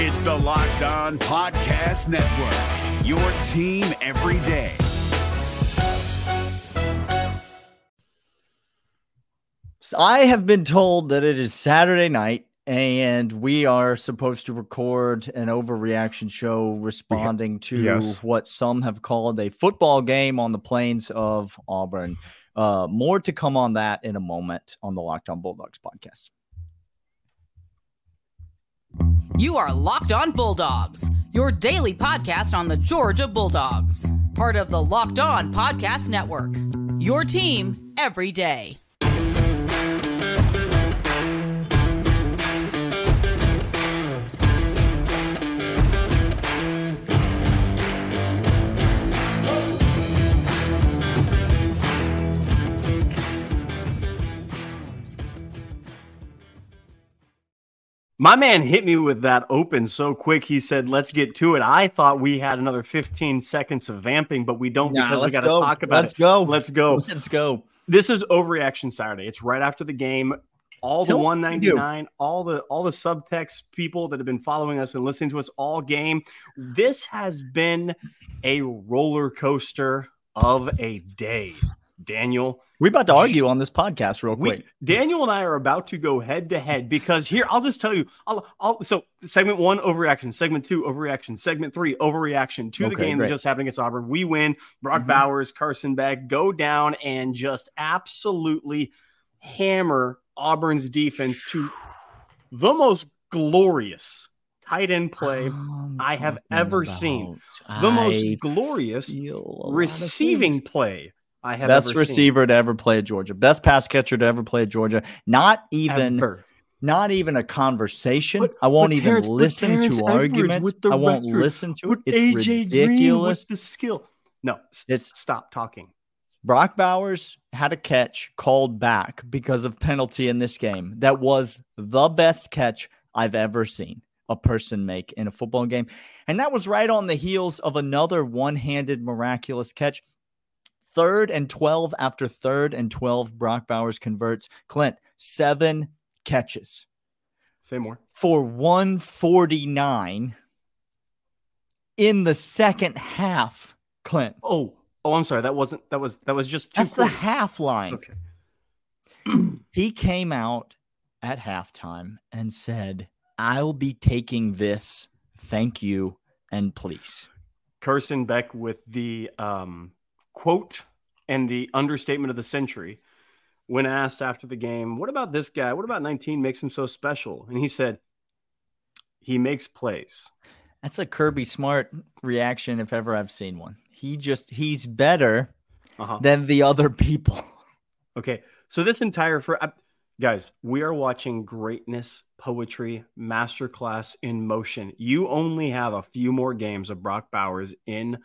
It's the Locked On Podcast Network, your team every day. So I have been told that it is Saturday night and we are supposed to record an overreaction show responding to Yes. what some have called a football game on the plains of Auburn. Uh, more to come on that in a moment on the Locked On Bulldogs podcast. You are Locked On Bulldogs, your daily podcast on the Georgia Bulldogs, part of the Locked On Podcast Network. Your team every day. My man hit me with that open so quick. He said, "Let's get to it." I thought we had another 15 seconds of vamping, but we don't Nah, because we got to go. talk about Let's it. go. Let's go. Let's go. This is overreaction Saturday. It's right after the game. All the Tell me what do. 199, all the all the subtext people that have been following us and listening to us all game. This has been a roller coaster of a day. Daniel, We're about to argue on this podcast real we, quick. Daniel and I are about to go head to head because here I'll just tell you. I'll, I'll so segment one overreaction, segment two overreaction, segment three overreaction to the game great. that just happened against Auburn. We win. Brock Mhm. Bowers, Carson Beck go down and just absolutely hammer Auburn's defense to the most glorious tight end play, I'm I have ever seen. the most I glorious feel a lot of receiving play I have best ever seen. receiver to ever play at Georgia, best pass catcher to ever play at Georgia. Not even, Ever. not even a conversation. But- I won't even Terrence- listen to arguments. I won't record. listen to it. But It's AJ ridiculous. the skill. No, It's stop talking. Brock Bowers had a catch called back because of penalty in this game. That was the best catch I've ever seen a person make in a football game. And that was right on the heels of another one handed miraculous catch. Third and 12 after third and 12, Brock Bowers converts. Clint, seven catches Say more. for 149 in the second half. Clint, Oh, oh, I'm sorry. That wasn't. That was. That was just two. that's the half line. Okay. he came out at halftime and said, I'll be taking this. Thank you and please. Carson Beck with the um, quote and the understatement of the century when asked after the game, "What about this guy? What about 19 makes him so special?" And he said, "He makes plays." That's a Kirby Smart reaction if ever I've seen one. He just, he's better Uh-huh. than the other people. Okay, so this entire for uh, guys, we are watching greatness, poetry, masterclass in motion. You only have a few more games of Brock Bowers in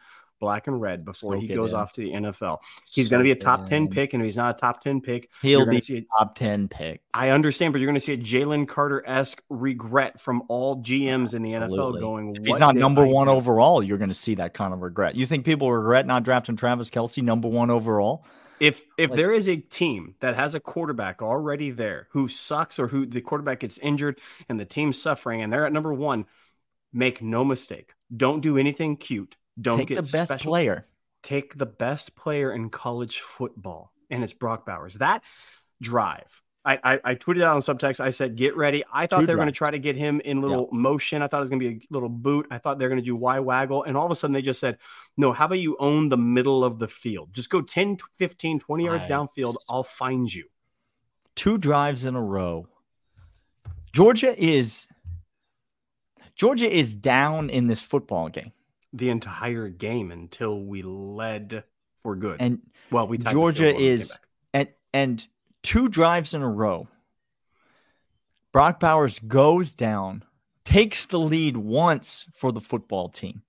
black and red before he goes in. off to the NFL. He's going to be a top ten pick, and if he's not a top ten pick, He'll be a- top 10 pick. I understand, but you're going to see a Jalen Carter esque regret from all GMs in the NFL going. If he's not number I one do?" overall, you're going to see that kind of regret. You think people regret not drafting Travis Kelce number one overall? If if Like- there is a team that has a quarterback already there who sucks or who the quarterback gets injured and the team's suffering and they're at number one, make no mistake. Don't do anything cute. Don't Take get the best special. player. Take the best player in college football, and it's Brock Bowers. That drive. I, I, I tweeted out on subtext. I said, "Get ready." I thought Two they were going to try to get him in little motion. I thought it was going to be a little boot. I thought they were going to do Y waggle, and all of a sudden they just said, "No, how about you own the middle of the field? Just go 10, 15, 20 yards I downfield. I'll find you." two drives in a row. Georgia is Georgia is down in this football game. The entire game until we led for good. And well, we tied the field Georgia goal and came is and and two drives in a row. Brock Bowers goes down, takes the lead once for the football team.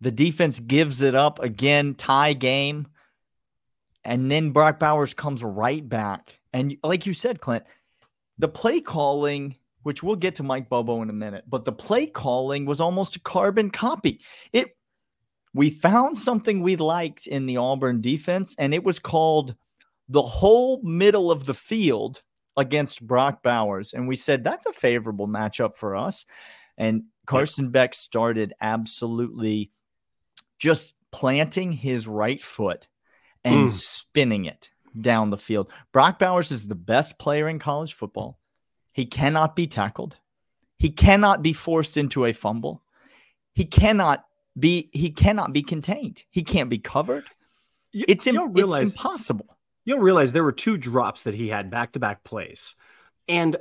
The defense gives it up again, tie game. And then Brock Bowers comes right back. And like you said, Clint, the play calling, which we'll get to Mike Bobo in a minute, but the play calling was almost a carbon copy. It we found something we liked in the Auburn defense, and it was called the whole middle of the field against Brock Bowers. And we said that's a favorable matchup for us. And Carson Beck started absolutely just planting his right foot and Mm. spinning it down the field. Brock Bowers is the best player in college football. He cannot be tackled. He cannot be forced into a fumble. He cannot be he cannot be contained. He can't be covered. You- It's, im- you don't it's impossible. you'll realize there were two drops that he had back to back plays. And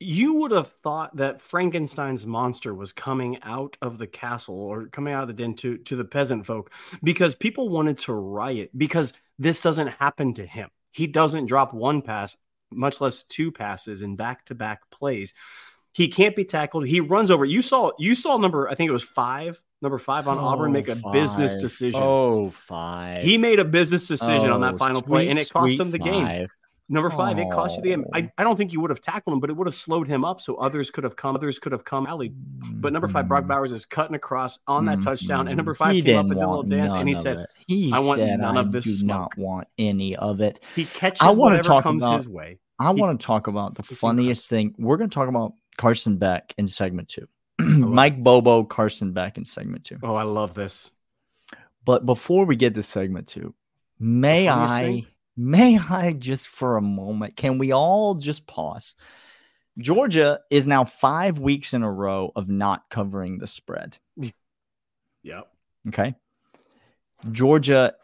you would have thought that Frankenstein's monster was coming out of the castle or coming out of the den to, to the peasant folk because people wanted to riot because this doesn't happen to him. He doesn't drop one pass, much less two passes in back to back plays. He can't be tackled. He runs over. You saw you saw number, I think it was five, number five on Auburn make a oh, business five. decision. Oh, five. He made a business decision on that Oh, final play, and it cost him the game. Number five, it cost you the game. I, I don't think you would have tackled him, but it would have slowed him up so others could have come, others could have come alley. But number five, Brock Mm. Bowers is cutting across on that touchdown, and number Mm, five he came up and did a little dance, and he said it. he "I want said, none I of this do smoke." not want any of it. he catches I whatever talk comes about- his way. I He- want to talk about the funniest thing. We're going to talk about Carson Beck in segment two. Mike Bobo, Carson Beck in segment two. Oh, I love this. But before we get to segment two, may I, thing? May I just for a moment, can we all just pause? Georgia is now five weeks in a row of not covering the spread. Yep. Okay. Georgia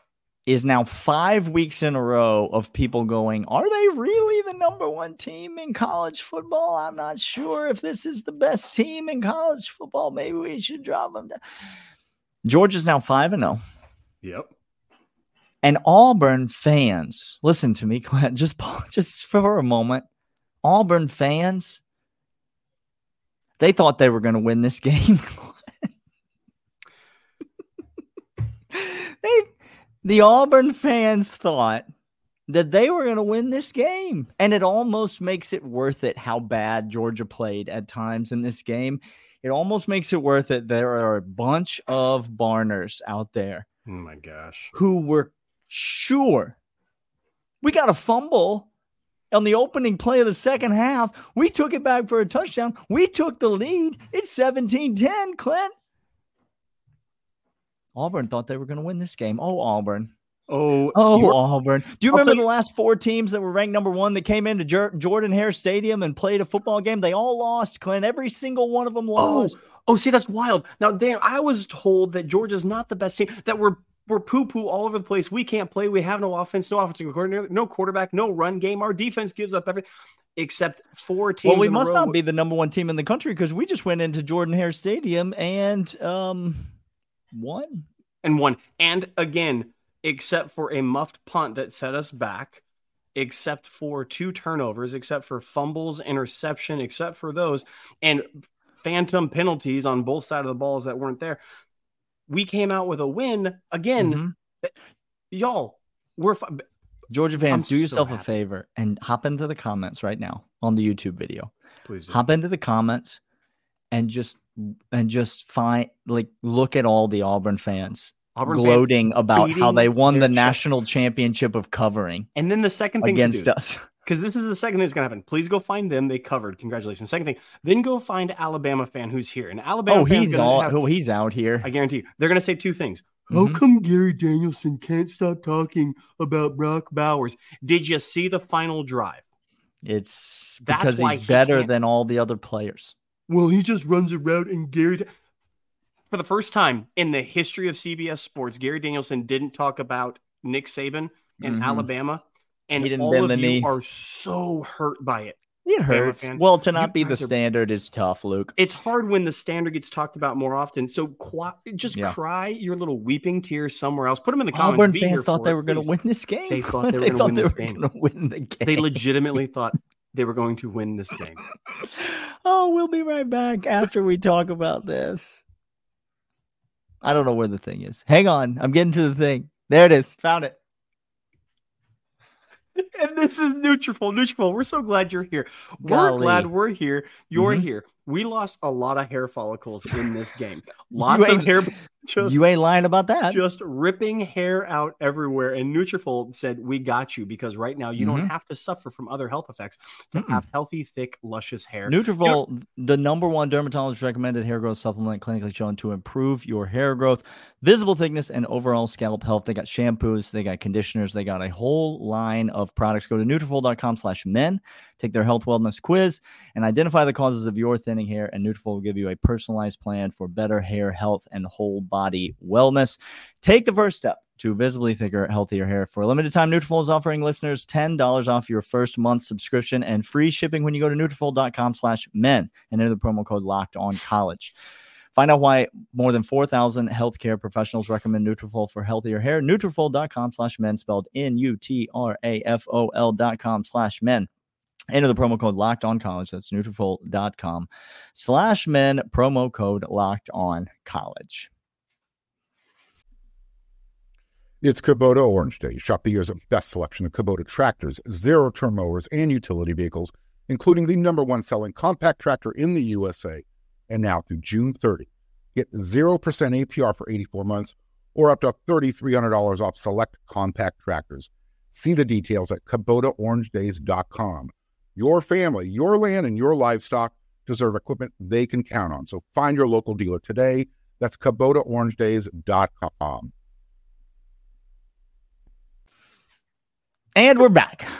is now five weeks in a row of people going, Are they really the number one team in college football? I'm not sure if this is the best team in college football. Maybe we should drop them down. Georgia's now 5 and 0. Yep. And Auburn fans, listen to me, Clint, just, just for a moment. Auburn fans, they thought they were going to win this game. they, the Auburn fans thought that they were going to win this game. And it almost makes it worth it how bad Georgia played at times in this game. It almost makes it worth it. There are a bunch of Barners out there Oh my gosh. who were sure we got a fumble on the opening play of the second half. We took it back for a touchdown. We took the lead. It's 17 10, Clint. Auburn thought they were going to win this game. Oh, Auburn. Oh, Oh, Auburn. Do you remember the last four teams that were ranked number one that came into Jor- Jordan Hare Stadium and played a football game? They all lost, Clint. Every single one of them Oh, lost. oh, see, that's wild. Now, Dan, I was told that Georgia's not the best team. That we're we're poo poo all over the place. We can't play. We have no offense, no offensive coordinator, no quarterback, no run game. Our defense gives up everything except four teams. Well, we must not be the number one team in the country because we just went into Jordan Hare Stadium and um won. and one. And again, except for a muffed punt that set us back, except for two turnovers, except for fumbles, interception, except for those, and phantom penalties on both sides of the balls that weren't there. We came out with a win again. Mhm. Y'all, we're fi- Georgia fans, I'm do so yourself a favor and hop into the comments right now on the YouTube video. please. do. Hop into the comments and just and just find like look at all the Auburn fans Auburn fans- gloating about how they won the national championship of covering And then the second thing against to do, us. because this is the second thing that's going to happen. Please go find them. They covered. Congratulations. Second thing, then go find Alabama fan who's here. And Alabama Oh, he's all have- oh, he's out here. I guarantee you, they're going to say two things. Mhm. How come Gary Danielson can't stop talking about Brock Bowers? Did you see the final drive? It's That's because he's he better can't- than all the other players. Well, he just runs a route and Gary. For the first time in the history of CBS Sports, Gary Danielson didn't talk about Nick Saban and Mhm. Alabama. And He didn't all bend of you knee. are so hurt by it. It hurts. Well, to not You be the are- standard is tough, Luke. It's hard when the standard gets talked about more often. So just Yeah. cry your little weeping tears somewhere else. Put them in the comments. Auburn fans thought they were going to win this game. They thought they were were gonna win the game. They legitimately thought they were going to win this game. oh, we'll be right back after we talk about this. I don't know where the thing is. Hang on. I'm getting to the thing. There it is. Found it. and this is Nutrafol. Nutrafol, we're so glad you're here. We're glad we're here. You're Mhm. here. We lost a lot of hair follicles in this game. Lots of hair just you ain't lying about that. just ripping hair out everywhere. And Nutrafol said, "We got you because right now you don't Mhm. have to suffer from other health effects to Mm-mm. have healthy, thick, luscious hair." Nutrafol, the number one dermatologist recommended hair growth supplement clinically shown to improve your hair growth, visible thickness, and overall scalp health. They got shampoos, they got conditioners, they got a whole line of products. Go to Nutrafol.com slash men, take their health wellness quiz, and identify the causes of your thinning hair. And Nutrafol will give you a personalized plan for better hair health and whole body wellness. Take the first step to visibly thicker, healthier hair. For a limited time, Nutrafol is offering listeners $10 off your first month subscription and free shipping when you go to Nutrafol.com slash men and enter the promo code locked on college. Find out why more than 4,000 healthcare professionals recommend Nutrafol for healthier hair. Nutrafol.com slash men, spelled N-U-T-R-A-F-O-L dot com slash men. Enter the promo code locked on college. That's Nutrafol.com slash men, promo code locked on college. It's Kubota Orange Day. Shop the year's best selection of Kubota tractors, zero turn mowers, and utility vehicles, including the number one selling compact tractor in the USA. And now through June 30, get 0% APR for 84 months or up to $3,300 off select compact tractors. See the details at KubotaOrangeDays.com. Your family, your land, and your livestock deserve equipment they can count on. So find your local dealer today. That's KubotaOrangeDays.com. And we're back.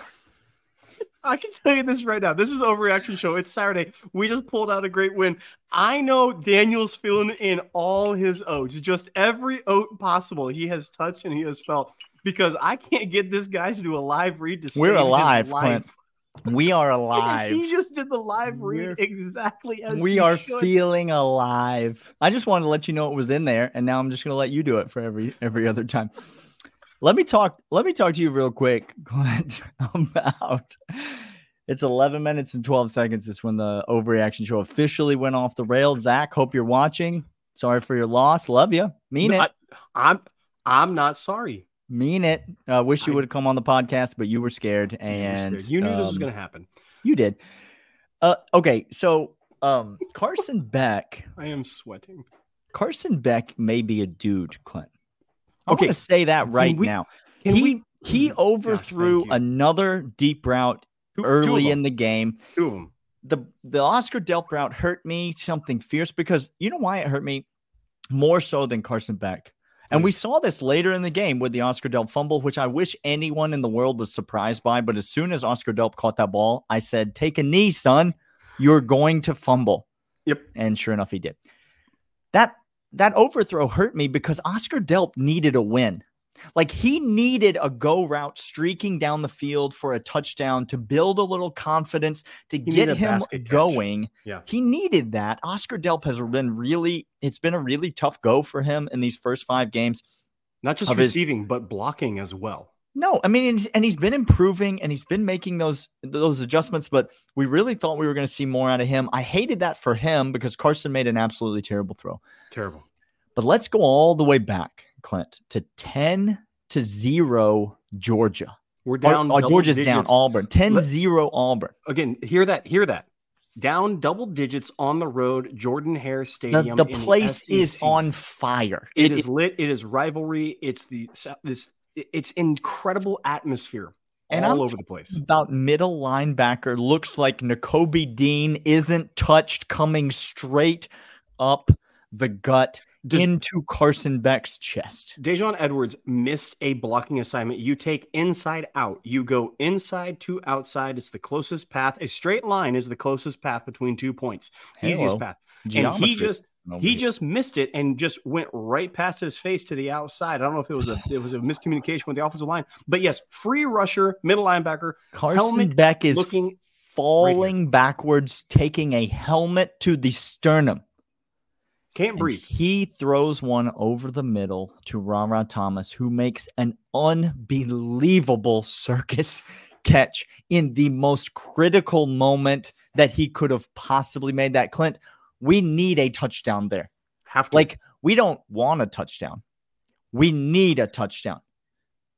I can tell you this right now. This is Overreaction Show. It's Saturday. We just pulled out a great win. I know Daniel's feeling in all his oats, just every oat possible he has touched and he has felt. Because I can't get this guy to do a live read to We're his alive, life. Clint. We are alive. He just did the live read We're- exactly as we are should. feeling alive. I just wanted to let you know it was in there, and now I'm just gonna let you do it for every every other time. Let me talk. Let me talk to you real quick, Clint, about. It's 11 minutes and 12 seconds. Is when the overreaction show officially went off the rails. Zach, hope you're watching. Sorry for your loss. Love you. Mean No, it. I, am I'm not sorry. Mean it. Uh, wish you I- would have come on the podcast, but you were scared, and scared. you knew this was um, going to happen. You did. Uh, okay, so um, Carson Beck. I am sweating. Carson Beck may be a dude, Clint. I'm Okay, say that right we- now. He we he overthrew thank you. another deep route Two- two early in the game. two of them? The the Oscar Delp route hurt me something fierce because you know why it hurt me more so than Carson Beck. And we saw this later in the game with the Oscar Delp fumble, which I wish anyone in the world was surprised by. But as soon as Oscar Delp caught that ball, I said, "Take a knee, son. You're going to fumble." Yep. And sure enough, he did. That that overthrow hurt me because Oscar Delp needed a win. Like he needed a go route streaking down the field for a touchdown to build a little confidence to needed get him basket catch. going. Yeah. He needed that. Oscar Delp has been really, it's been a really tough go for him in these first five games. Not just Of his- receiving, but blocking as well. No, I mean, and he's, and he's been improving and he's been making those those adjustments, but we really thought we were going to see more out of him. I hated that for him because Carson made an absolutely terrible throw. Terrible. But let's go all the way back, Clint, to 10 to 0 Georgia. We're down. or Georgia's down. Auburn. 10 Let- 0 Auburn. Again, hear that. Hear that. Down double digits on the road, Jordan Hare Stadium. the in place is on fire. It is lit. It is rivalry. It's the this. It's incredible atmosphere And all I'm over the place. about middle linebacker looks like Nakobe Dean isn't touched coming straight up the gut Does- into Carson Beck's chest. Daijun Edwards missed a blocking assignment. You take inside out. You go inside to outside. It's the closest path. A straight line is the closest path between two points. Easiest path. Geometry And he just over he just missed it and just went right past his face to the outside. I don't know if it was a it was a miscommunication with the offensive line, but yes, free rusher, middle linebacker, Carson Beck is looking falling backwards, taking a helmet to the sternum. Can't breathe. he throws one over the middle to Rara Thomas, who makes an unbelievable circus catch in the most critical moment that he could have possibly made. That Clint, we need a touchdown there. Have to Like we don't want a touchdown. We need a touchdown.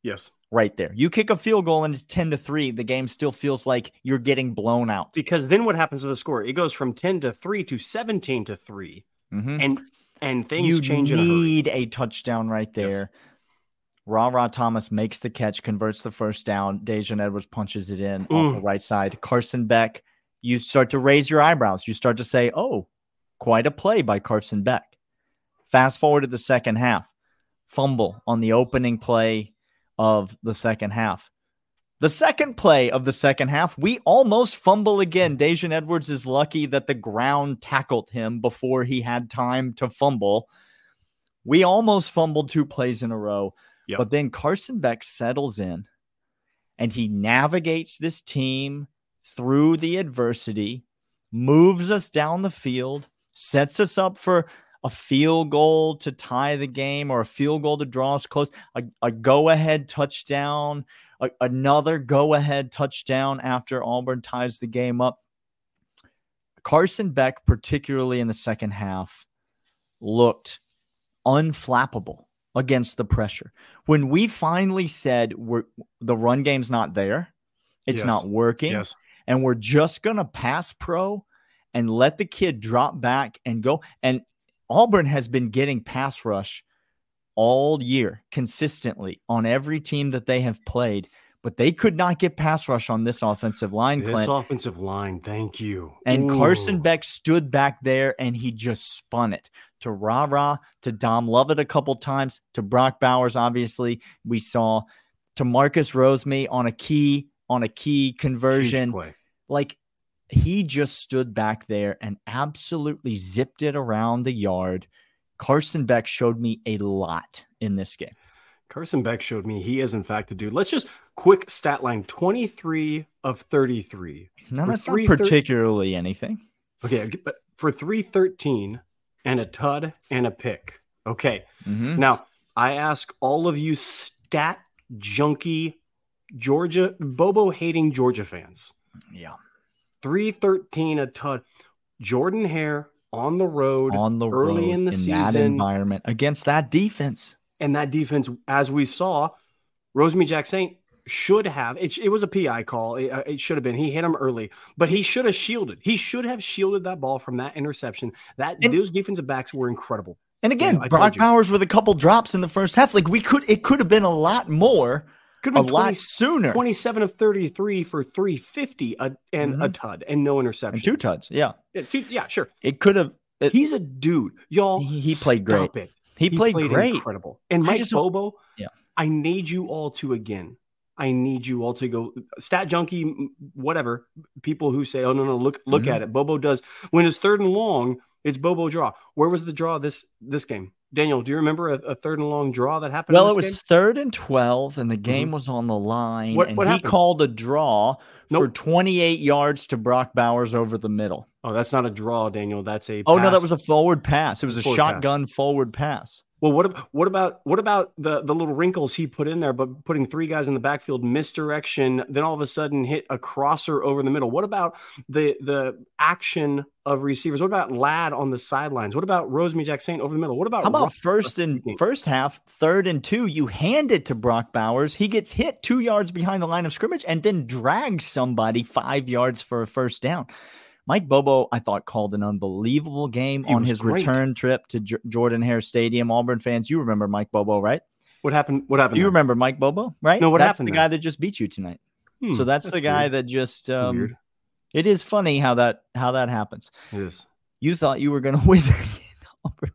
yes. right there. You kick a field goal and it's 10 to 3, the game still feels like you're getting blown out. Because then what happens to the score? It goes from 10 to 3 to 17 to 3. Mhm. And and things you change in a hurry. need a touchdown right Yes. there. Ra Ra Thomas makes the catch, converts the first down. Daijun Edwards punches it in off the Mm. right side. Carson Beck, you start to raise your eyebrows. You start to say, oh, quite a play by Carson Beck. Fast forward to the second half. Fumble on the opening play of the second half. The second play of the second half, we almost fumble again. Daijun Edwards is lucky that the ground tackled him before he had time to fumble. We almost fumbled two plays in a row. Yep. But then Carson Beck settles in and he navigates this team through the adversity, moves us down the field, sets us up for a field goal to tie the game or a field goal to draw us close, a, a go ahead touchdown, a- another go ahead touchdown after Auburn ties the game up. Carson Beck, particularly in the second half, looked unflappable against the pressure. When we finally said we're the run game's not there, it's Yes. not working, Yes. and we're just gonna pass pro and let the kid drop back and go. And Auburn has been getting pass rush all year consistently on every team that they have played, but they could not get pass rush on this offensive line, This Clint. offensive line, thank you. And Carson Beck stood back there and he just spun it to Ra Ra, to Dom Lovett a couple times, to Brock Bowers. Obviously, we saw to Marcus Rosemy on a key on a key conversion. Like he just stood back there and absolutely zipped it around the yard. Carson Beck showed me a lot in this game. Carson Beck showed me he is in fact a dude. Let's just quick stat line 23 of 33. Now that's not particularly anything. Okay, but for 313 and a tud and a pick. Okay. Mhm. Now, I ask all of you stat junkie Georgia Bobo hating Georgia fans. Yeah. 313 a tud. Jordan Hare on the road On the early road in the that season. environment against that defense. and that defense, as we saw, Rosemy-Jacksaint should have. It, it was a PI call. It, uh, it should have been. He hit him early, but he should have shielded. He should have shielded that ball from that interception. That And- those defensive backs were incredible. And again, I told Brock. Bowers with a couple drops in the first half. Like we could, it could have been a lot more, Could a have been lot 20 sooner. 27 of 33 for 350 a, and a tud and no interceptions. and two touch. Yeah, Yeah, two- yeah, sure. it could have. It, He's a dude. Y'all, He- he played great. It. he, played, great. incredible. And Mike just Bobo, Yeah. I need you all to again. I need you all to go stat junkie, whatever. People who say, "Oh no, no, look, look Mhm. at it." Bobo does when it's third and long. It's Bobo draw. Where was the draw this this game? Daniel, do you remember a, a third and long draw that happened? Well, it was third and twelve, and the game was on the line. Mm-hmm. What- and what he happened? called a draw for twenty-eight yards to Brock Bowers over the middle. Oh, that's not a draw, Daniel. That's a. Oh no, that was a forward pass. It was a Forward pass. shotgun forward pass. Well, what what about what about the the little wrinkles he put in there? But putting three guys in the backfield, misdirection, then all of a sudden hit a crosser over the middle. What about the the action of receivers? What about Ladd on the sidelines? What about Rosemy-Jacksaint over the middle? What about How about Ruff- first and first half, third and two? You hand it to Brock Bowers. He gets hit two yards behind the line of scrimmage and then drags somebody five yards for a first down. Mike Bobo, I thought, called an unbelievable game He on his great. return trip to J- Jordan Hare Stadium. Auburn fans, you remember Mike Bobo, right? What happened? What happened? Do you remember Mike Bobo, right? No, what that's happened the there? guy that just beat you tonight. Hmm, so that's, the guy weird. that just um, it is funny how that how that happens. It is. You thought you were going to win. Auburn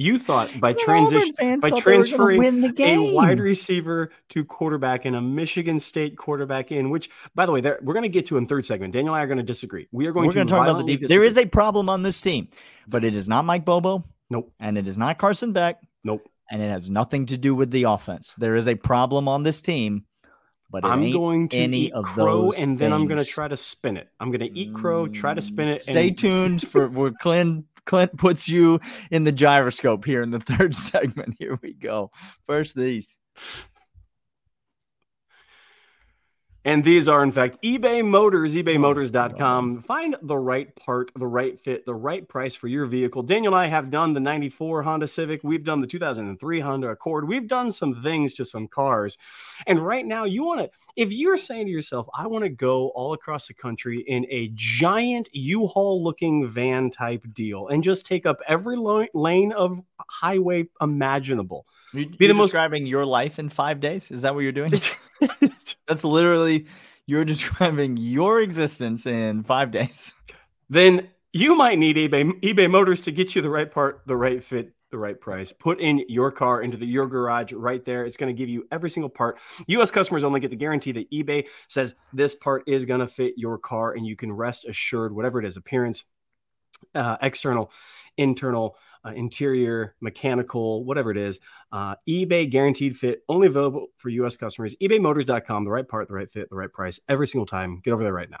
You thought by transition by thought they were gonna transferring a wide receiver to quarterback and a Michigan State quarterback in, which, by the way, there, we're going to get to in third segment. Daniel and I are going to disagree. We are going We're to talk about the deep. There is a problem on this team, but it is not Mike Bobo nope, and it is not Carson Beck nope. and it has nothing to do with the offense. There is a problem on this team, but I'm going to any eat of crow, and then I'm going to try to spin it. I'm going to eat crow, try to spin it. Mm, stay and tuned for where Clint Clint puts you in the gyroscope here in the third segment. Here we go. First these. And these are, in fact, eBay Motors, ebaymotors.com. Oh, Find the right part, the right fit, the right price for your vehicle. Daniel and I have done the 94 Honda Civic. We've done the 2003 Honda Accord. We've done some things to some cars. And right now, you want to, if you're saying to yourself, I want to go all across the country in a giant U Haul looking van type deal and just take up every lo- lane of highway imaginable. You, Be the most- describing your life in five days. Is that what you're doing? That's literally you're describing your existence in five days. then you might need eBay eBay Motors to get you the right part, the right fit, the right price. Put in your car into the your garage right there. It's going to give you every single part. US customers only get the guarantee that eBay says this part is going to fit your car and you can rest assured whatever it is, appearance, uh, external, internal, uh, interior, mechanical, whatever it is. Uh, eBay guaranteed fit, only available for US customers. ebaymotors.com, the right part, the right fit, the right price every single time. Get over there right now.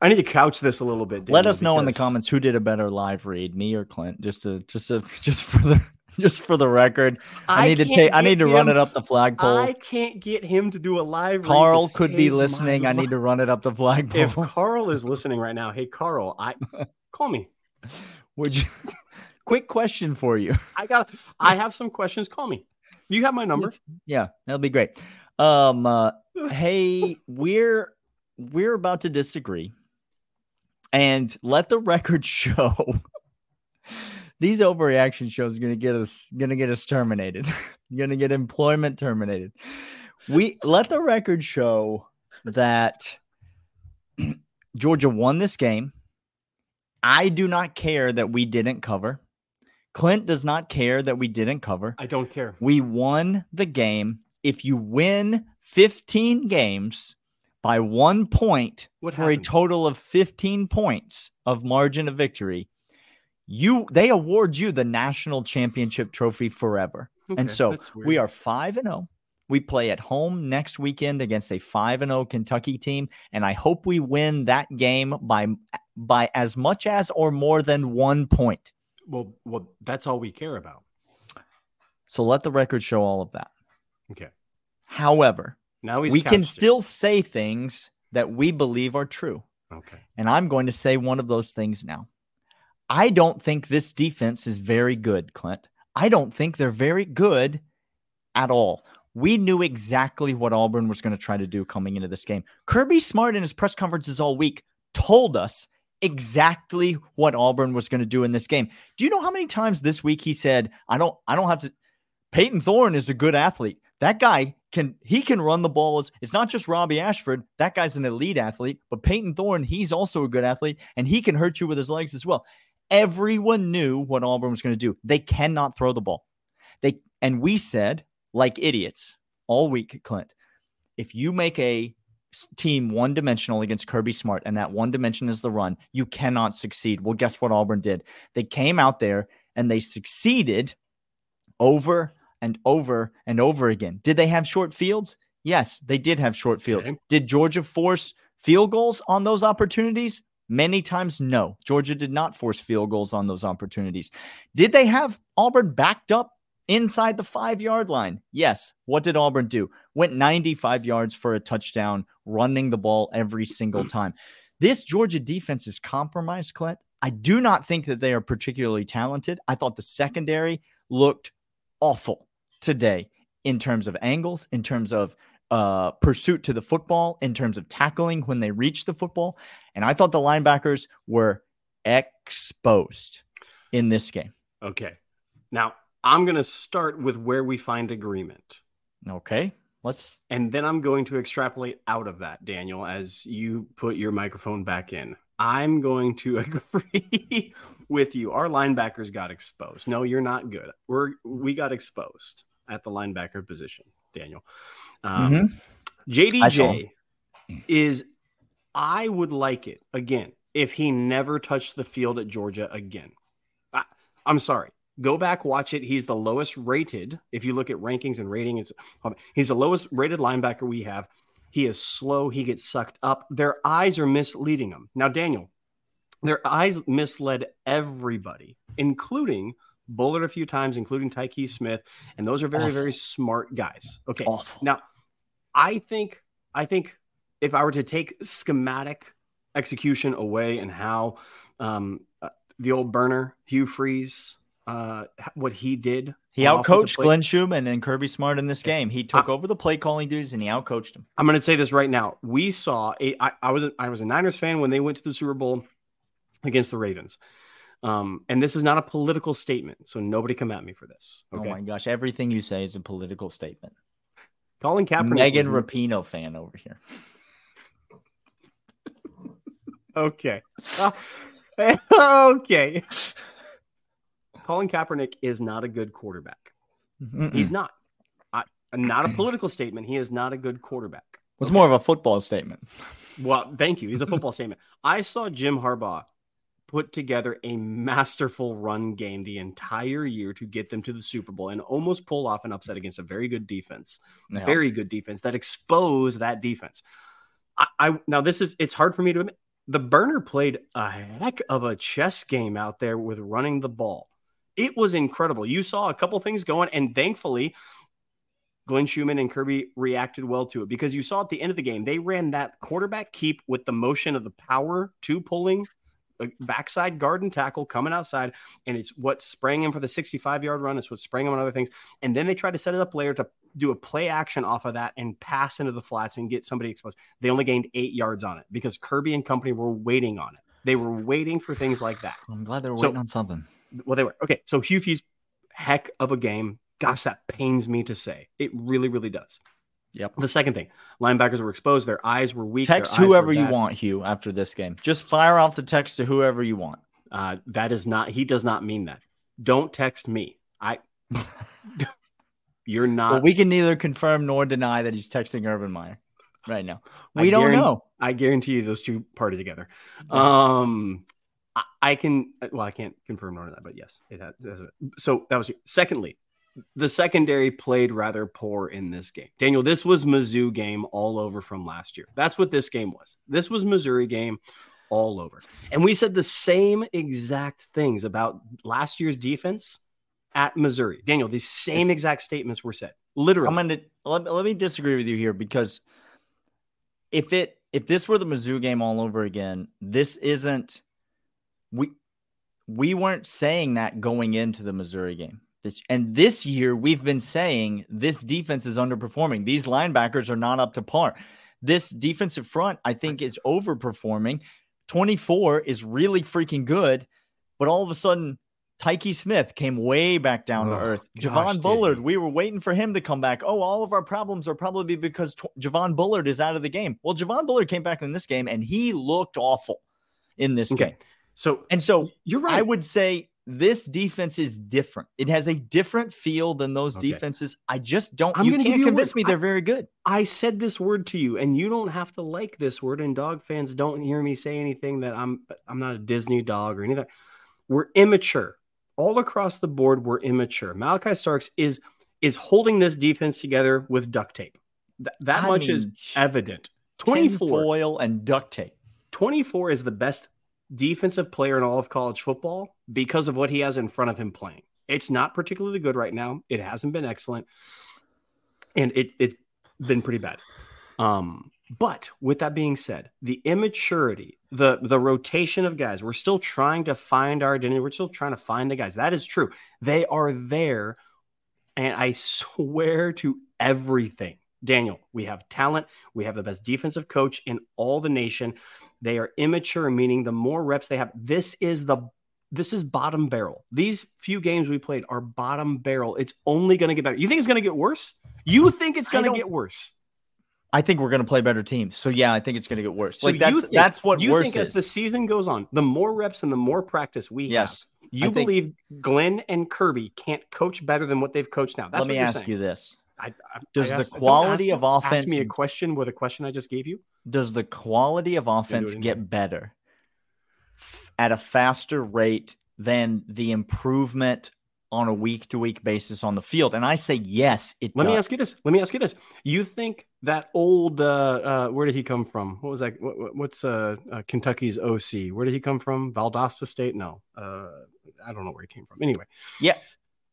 I need to couch this a little bit. Let us know in the comments who did a better live read, me or Clint. Just to just to just for the just for the record. I, need to take I need to run it up the flagpole. I can't get him to do a live. read Carl could be listening. I need to run it up the flagpole. If. Carl is listening right now, hey Carl, I call me. Would you quick question for you? I got. I have some questions. Call me. You have my number. Yeah, that'll be great. Um uh, hey, we're we're about to disagree. And let the record show these overreaction shows are gonna get us gonna get us terminated. gonna get employment terminated. We let the record show that Georgia won this game. I do not care that we didn't cover. Clint does not care that we didn't cover. I don't care. We won the game. If you win 15 games by one point What for happens? a total of 15 points of margin of victory, you they award you the national championship trophy forever. Okay, and so we are 5 and 0. We play at home next weekend against a 5 and 0 Kentucky team and I hope we win that game by by as much as or more than 1 point. Well, well, that's all we care about. So let the record show all of that. Okay. However, Now he's we can still say things that we believe are true. Okay. And I'm going to say one of those things now. I don't think this defense is very good, Clint. I don't think they're very good at all. We knew exactly what Auburn was going to try to do coming into this game. Kirby Smart in his press conferences all week told us exactly what Auburn was going to do in this game. Do you know how many times this week he said, "I don't I don't have to Payton Thorne is a good athlete. That guy can he can run the balls. It's not just Robbie Ashford. That guy's an elite athlete, but Payton Thorne, he's also a good athlete and he can hurt you with his legs as well. Everyone knew what Auburn was going to do. They cannot throw the ball. They and we said like idiots all week, Clint. If you make a team one dimensional against Kirby Smart and that one dimension is the run, you cannot succeed. Well, guess what Auburn did? They came out there and they succeeded over and over and over again. Did they have short fields? Yes, they did have short fields. Okay. Did Georgia force field goals on those opportunities? Many times, no. Georgia did not force field goals on those opportunities. Did they have Auburn backed up inside the five yard line? Yes. What did Auburn do? Went 95 yards for a touchdown, running the ball every single time. This Georgia defense is compromised, Clint. I do not think that they are particularly talented. I thought the secondary looked awful today in terms of angles, in terms of uh, pursuit to the football, in terms of tackling when they reach the football. And I thought the linebackers were exposed in this game. Okay. Now I'm going to start with where we find agreement. Okay. Let's, And then I'm going to extrapolate out of that, Daniel, as you put your microphone back in. I'm going to agree with you. Our linebackers got exposed. No, you're not good. We're we got exposed at the linebacker position, Daniel. Um, Mhm. I JDJ is. I would like it again if he never touched the field at Georgia again. I, I'm sorry. Go back, watch it. He's the lowest rated. If you look at rankings and ratings, he's the lowest rated linebacker we have. He is slow. He gets sucked up. Their eyes are misleading him. Now, Daniel, their eyes misled everybody, including Bullard a few times, including Tykee Smith, and those are very, Awful. very smart guys. Okay, Awful. now I think I think if I were to take schematic execution away and how um, uh, the old burner Hugh Freeze, uh, what he did, He outcoached Glenn Schumann and Kirby Smart in this game. He took I- over the play calling duties and he outcoached him. I'm going to say this right now. We saw a. I, I was a, I was a Niners fan when they went to the Super Bowl against the Ravens. Um, and this is not a political statement, so nobody come at me for this. Okay, Oh my gosh, everything you say is a political statement. Colin Kaepernick. Megan was- Rapinoe fan over here. Okay. Uh, okay. Colin Kaepernick is not a good quarterback. Mm-mm. He's not. I, not a political statement. He is not a good quarterback. It's more of a football statement. Well, thank you. He's a football statement. I saw Jim Harbaugh put together a masterful run game the entire year to get them to the Super Bowl and almost pull off an upset against a very good defense. Yeah. Very good defense that exposed that defense. I, I now this is it's hard for me to admit. The burner played a heck of a chess game out there with running the ball. It was incredible. You saw a couple things going, and thankfully, Glenn Schumann and Kirby reacted well to it because you saw at the end of the game, they ran that quarterback keep with the motion of the power to pulling backside guard and tackle coming outside, and it's what sprang him for the 65 yard run. It's what sprang him on other things. And then they tried to set it up later to do a play action off of that and pass into the flats and get somebody exposed. They only gained eight yards on it because Kirby and company were waiting on it. They were waiting for things like that. I'm glad they were So- waiting on something. Well, they were okay. So Hugh heck of a game. Gosh, that pains me to say. It really, really does. Yep. The second thing, linebackers were exposed. Their eyes were weak. Text their eyes were whoever you want, Hugh, after this game. Just fire off the text to whoever you want. Uh, that is not. He does not mean that. Don't text me. I. You're not. Well, we can neither confirm nor deny that he's texting Urban Meyer right now. I We don't know. I guarantee you those two party together. Um, I, I can. Well, I can't confirm nor deny, that, but yes, it has. it has So that was. Secondly, the secondary played rather poor in this game. Daniel, this was Mizzou game all over from last year. That's what this game was. This was Missouri game all over. And we said the same exact things about last year's defense at Missouri. Daniel, these same It's- exact statements were said. Literally. I'm gonna let, let me disagree with you here because if it if this were the Mizzou game all over again, this isn't we we weren't saying that going into the Missouri game. This and this year we've been saying this defense is underperforming. These linebackers are not up to par. This defensive front, I think, is overperforming. 24 is really freaking good, but all of a sudden Tykee Smith came way back down to Oh, earth. gosh, Javon Bullard, we were waiting for him to come back. Oh, all of our problems are probably because Tw- Javon Bullard is out of the game. Well, Javon Bullard came back in this game and he looked awful in this Okay. game. so And so you're right. I would say this defense is different. It has a different feel than those Okay. defenses. I just don't. I'm you can't you convince me they're very good. I said this word to you, and you don't have to like this word. And dog fans don't hear me say anything that I'm I'm not a Disney dog or anything. We're immature all across the board. We're immature. Malaki Starks is is holding this defense together with duct tape. Th- that I much is evident. 24, foil and duct tape. 24 is the best defensive player in all of college football because of what he has in front of him playing. It's not particularly good right now. It hasn't been excellent. And it, it's been pretty bad. Um, but with that being said, the immaturity, the the rotation of guys, we're still trying to find our identity. We're still trying to find the guys. That is true. They are there. And I swear to everything, Daniel, we have talent. We have the best defensive coach in all the nation. They are immature, meaning the more reps they have, this is the this is bottom barrel. These few games we played are bottom barrel. It's only going to get better. You think it's going to get worse? You think it's going to get worse? I think we're going to play better teams. So yeah, I think it's going to get worse. So like that's think, that's what you worse think is. as the season goes on, the more reps and the more practice we yes. have, you I think- believe Glenn and Kirby can't coach better than what they've coached now. That's Let me ask saying. you this: I, I, Does the quality ask- of offense? Ask me a question with a question I just gave you. Does the quality of offense get better f- at a faster rate than the improvement on a week to week basis on the field? And I say yes. It Let me ask you this. Let me ask you this. You think that old? Uh, uh, where did he come from? What was that? What, what- what's uh, uh, Kentucky's OC? Where did he come from? Valdosta State? No, uh, I don't know where he came from. Anyway, Yeah.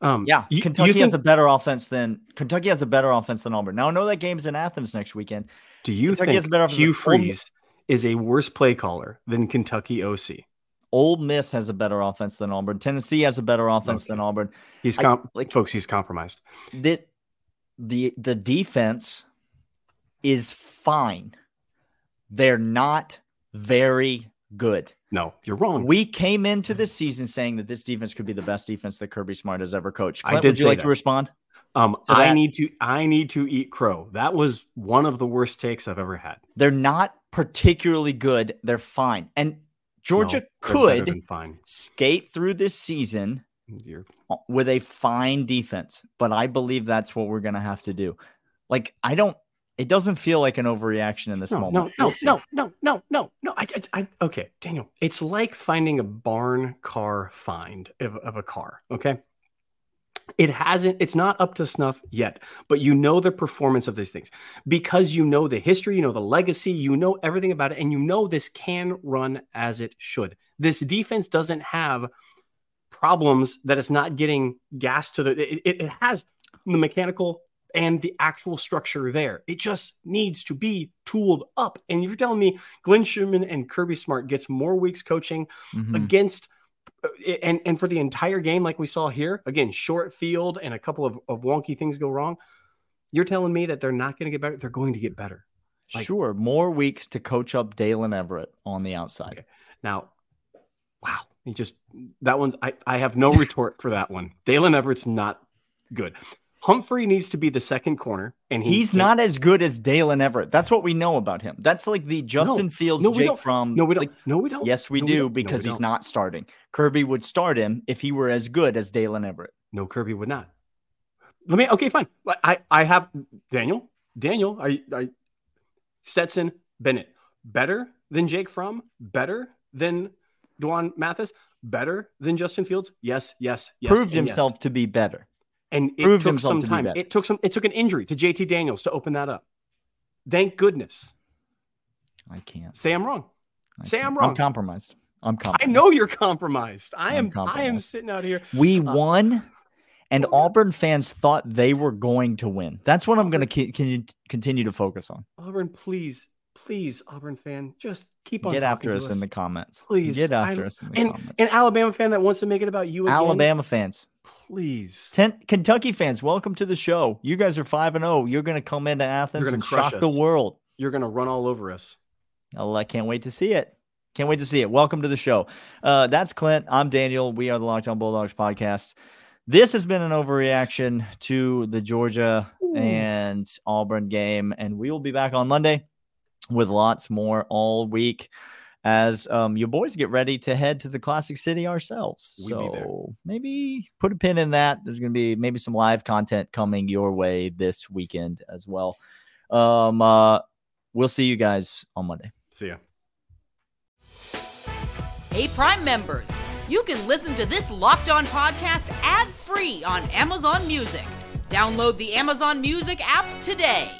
um, Yeah, you- you Kentucky think- has a better offense than Kentucky has a better offense than Auburn. Now I know that game's in Athens next weekend. Do you Kentucky think Hugh Freeze is a worse play caller than Kentucky OC? Ole Miss has a better offense than Auburn. Tennessee has a better offense than Auburn. He's I- like- folks. He's compromised. The the the defense is fine. They're not very good. No, you're wrong. We came into this season saying that this defense could be the best defense that Kirby Smart has ever coached. I did would you like that. to respond? um, to I need to. I need to eat crow. That was one of the worst takes I've ever had. They're not particularly good. They're fine. And Georgia No, could fine. skate through this season You're with a fine defense, but I believe that's what we're going to have to do. Like, I don't, it doesn't feel like an overreaction in this no, moment. no, no, no, no, no, no, no. I, I, I, okay, Daniel. It's like finding a barn car find of, of a car. Okay, it hasn't. It's not up to snuff yet, but you know the performance of these things because you know the history, you know the legacy, you know everything about it, and you know this can run as it should. This defense doesn't have problems that it's not getting gas to the. It, it, has the mechanical and the actual structure there. It just needs to be tooled up. And you're telling me Glenn Schumann and Kirby Smart gets more weeks coaching Mhm. against and and for the entire game, like we saw here, again, short field and a couple of, of wonky things go wrong. You're telling me that they're not going to get better. They're going to get better. like- sure. More weeks to coach up Daylen Everette on the outside. Okay. Now, wow, he just that one. I I have no retort for that one. Daylen Everette's not good. Humphrey needs to be the second corner, and he He's can't- not as good as Daylen Everette. That's what we know about him. That's like the Justin Fields, no, we Jake Fromm. No, we don't. like, no, we don't. yes, we No, do. No, because we he's not starting. Kirby would start him if he were as good as Daylen Everette. No, Kirby would not. Let me. Okay, fine. I I have Daniel. Daniel. I I Stetson Bennett better than Jake Fromm. Better than Dwan Mathis. Better than Justin Fields. Yes, yes, yes. Proved and yes. himself to be better. And it took some to time. It took some. It took an injury to JT Daniels to open that up. Thank goodness. I can't. Say I'm wrong. I Say I'm wrong. I'm compromised. I'm I know you're compromised. I am. I am sitting out here. We Uh, won, and oh. Auburn fans thought they were going to win. That's what I'm going to continue to focus on. Auburn, please, please, Auburn fan, just keep on. Get after to us in the comments. Please, get after I- us in the and comments. an Alabama fan that wants to make it about you again. Alabama fans, please. Ten- Kentucky fans, welcome to the show. You guys are five and zero. You're going to come into Athens and shock the world. You're gonna run all over us. Oh, I can't wait to see it. Can't wait to see it. Welcome to the show. Uh, that's Clint. I'm Daniel. We are the Locked On Bulldogs podcast. This has been an overreaction to the Georgia Ooh. and Auburn game, and we will be back on Monday with lots more all week as um, your boys get ready to head to the Classic City ourselves. We be so maybe put a pin in that. There's going to be maybe some live content coming your way this weekend as well. Um, uh, we'll see you guys on Monday. See ya. Hey, Prime members, you can listen to this Locked On podcast ad free on Amazon Music. Download the Amazon Music app today.